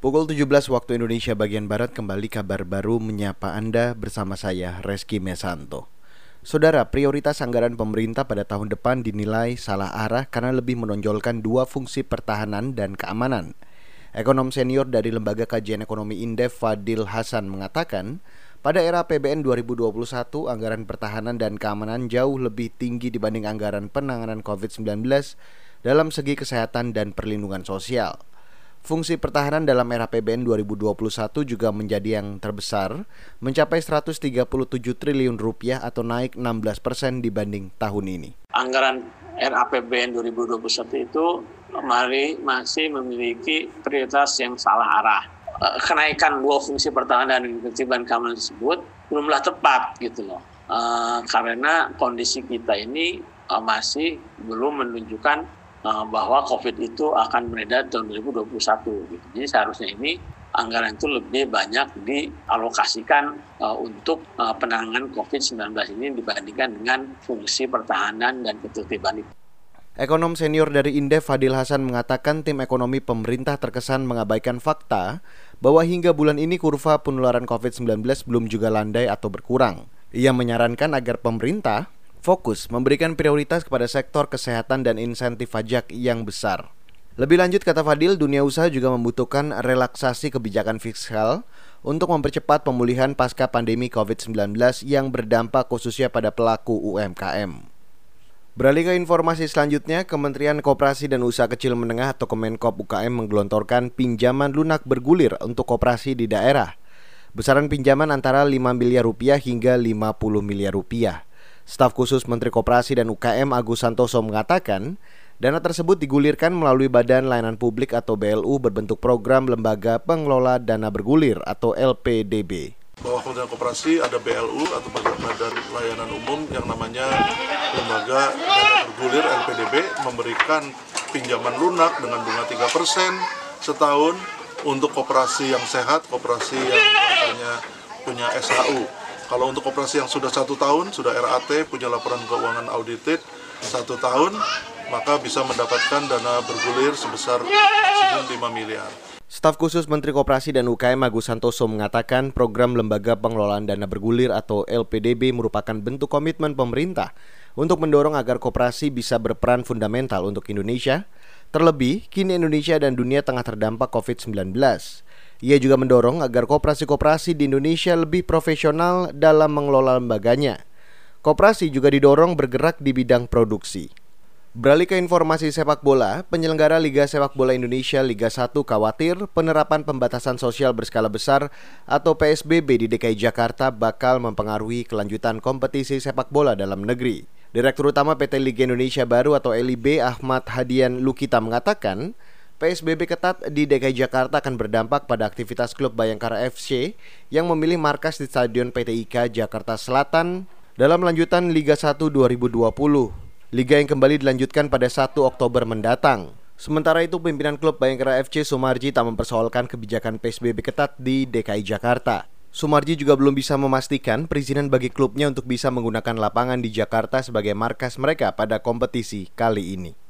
Pukul 17 waktu Indonesia bagian Barat kembali kabar baru menyapa Anda bersama saya Reski Mesanto. Saudara, prioritas anggaran pemerintah pada tahun depan dinilai salah arah karena lebih menonjolkan dua fungsi pertahanan dan keamanan. Ekonom senior dari Lembaga Kajian Ekonomi Indef Fadil Hasan mengatakan, pada era PBN 2021, anggaran pertahanan dan keamanan jauh lebih tinggi dibanding anggaran penanganan COVID-19 dalam segi kesehatan dan perlindungan sosial. Fungsi pertahanan dalam era PBN 2021 juga menjadi yang terbesar, mencapai 137 triliun rupiah atau naik 16 persen dibanding tahun ini. Anggaran RAPBN 2021 itu mari masih memiliki prioritas yang salah arah. Eh, kenaikan dua fungsi pertahanan dan ketertiban keamanan tersebut belumlah tepat gitu loh. Uh, karena kondisi kita ini uh, masih belum menunjukkan Eh, bahwa COVID itu akan beredar tahun 2021. Gitu. Jadi seharusnya ini anggaran itu lebih banyak dialokasikan uh, untuk uh, penanganan COVID-19 ini dibandingkan dengan fungsi pertahanan dan ketertiban itu. Ekonom senior dari Indef Fadil Hasan mengatakan tim ekonomi pemerintah terkesan mengabaikan fakta bahwa hingga bulan ini kurva penularan COVID-19 belum juga landai atau berkurang. Ia menyarankan agar pemerintah fokus memberikan prioritas kepada sektor kesehatan dan insentif pajak yang besar. Lebih lanjut kata Fadil, dunia usaha juga membutuhkan relaksasi kebijakan fiskal untuk mempercepat pemulihan pasca pandemi COVID-19 yang berdampak khususnya pada pelaku UMKM. Beralih ke informasi selanjutnya, Kementerian Koperasi dan Usaha Kecil Menengah atau Kemenkop UKM menggelontorkan pinjaman lunak bergulir untuk koperasi di daerah. Besaran pinjaman antara 5 miliar rupiah hingga 50 miliar rupiah. Staf khusus Menteri Koperasi dan UKM Agus Santoso mengatakan, dana tersebut digulirkan melalui Badan Layanan Publik atau BLU berbentuk program Lembaga Pengelola Dana Bergulir atau LPDB. Bahwa Kementerian Koperasi ada BLU atau Badan Layanan Umum yang namanya Lembaga Dana Bergulir LPDB memberikan pinjaman lunak dengan bunga 3% setahun untuk koperasi yang sehat, koperasi yang punya SHU kalau untuk operasi yang sudah satu tahun, sudah RAT, punya laporan keuangan audited satu tahun, maka bisa mendapatkan dana bergulir sebesar maksimum 5 miliar. Staf khusus Menteri Koperasi dan UKM Agus Santoso mengatakan program Lembaga Pengelolaan Dana Bergulir atau LPDB merupakan bentuk komitmen pemerintah untuk mendorong agar koperasi bisa berperan fundamental untuk Indonesia. Terlebih, kini Indonesia dan dunia tengah terdampak COVID-19. Ia juga mendorong agar koperasi-koperasi di Indonesia lebih profesional dalam mengelola lembaganya. Koperasi juga didorong bergerak di bidang produksi. Beralih ke informasi sepak bola, penyelenggara Liga Sepak Bola Indonesia Liga 1 khawatir penerapan pembatasan sosial berskala besar atau PSBB di DKI Jakarta bakal mempengaruhi kelanjutan kompetisi sepak bola dalam negeri. Direktur Utama PT Liga Indonesia Baru atau LIB Ahmad Hadian Lukita mengatakan, PSBB ketat di DKI Jakarta akan berdampak pada aktivitas klub Bayangkara FC yang memilih markas di Stadion PT IKA Jakarta Selatan dalam lanjutan Liga 1 2020. Liga yang kembali dilanjutkan pada 1 Oktober mendatang. Sementara itu pimpinan klub Bayangkara FC Sumarji tak mempersoalkan kebijakan PSBB ketat di DKI Jakarta. Sumarji juga belum bisa memastikan perizinan bagi klubnya untuk bisa menggunakan lapangan di Jakarta sebagai markas mereka pada kompetisi kali ini.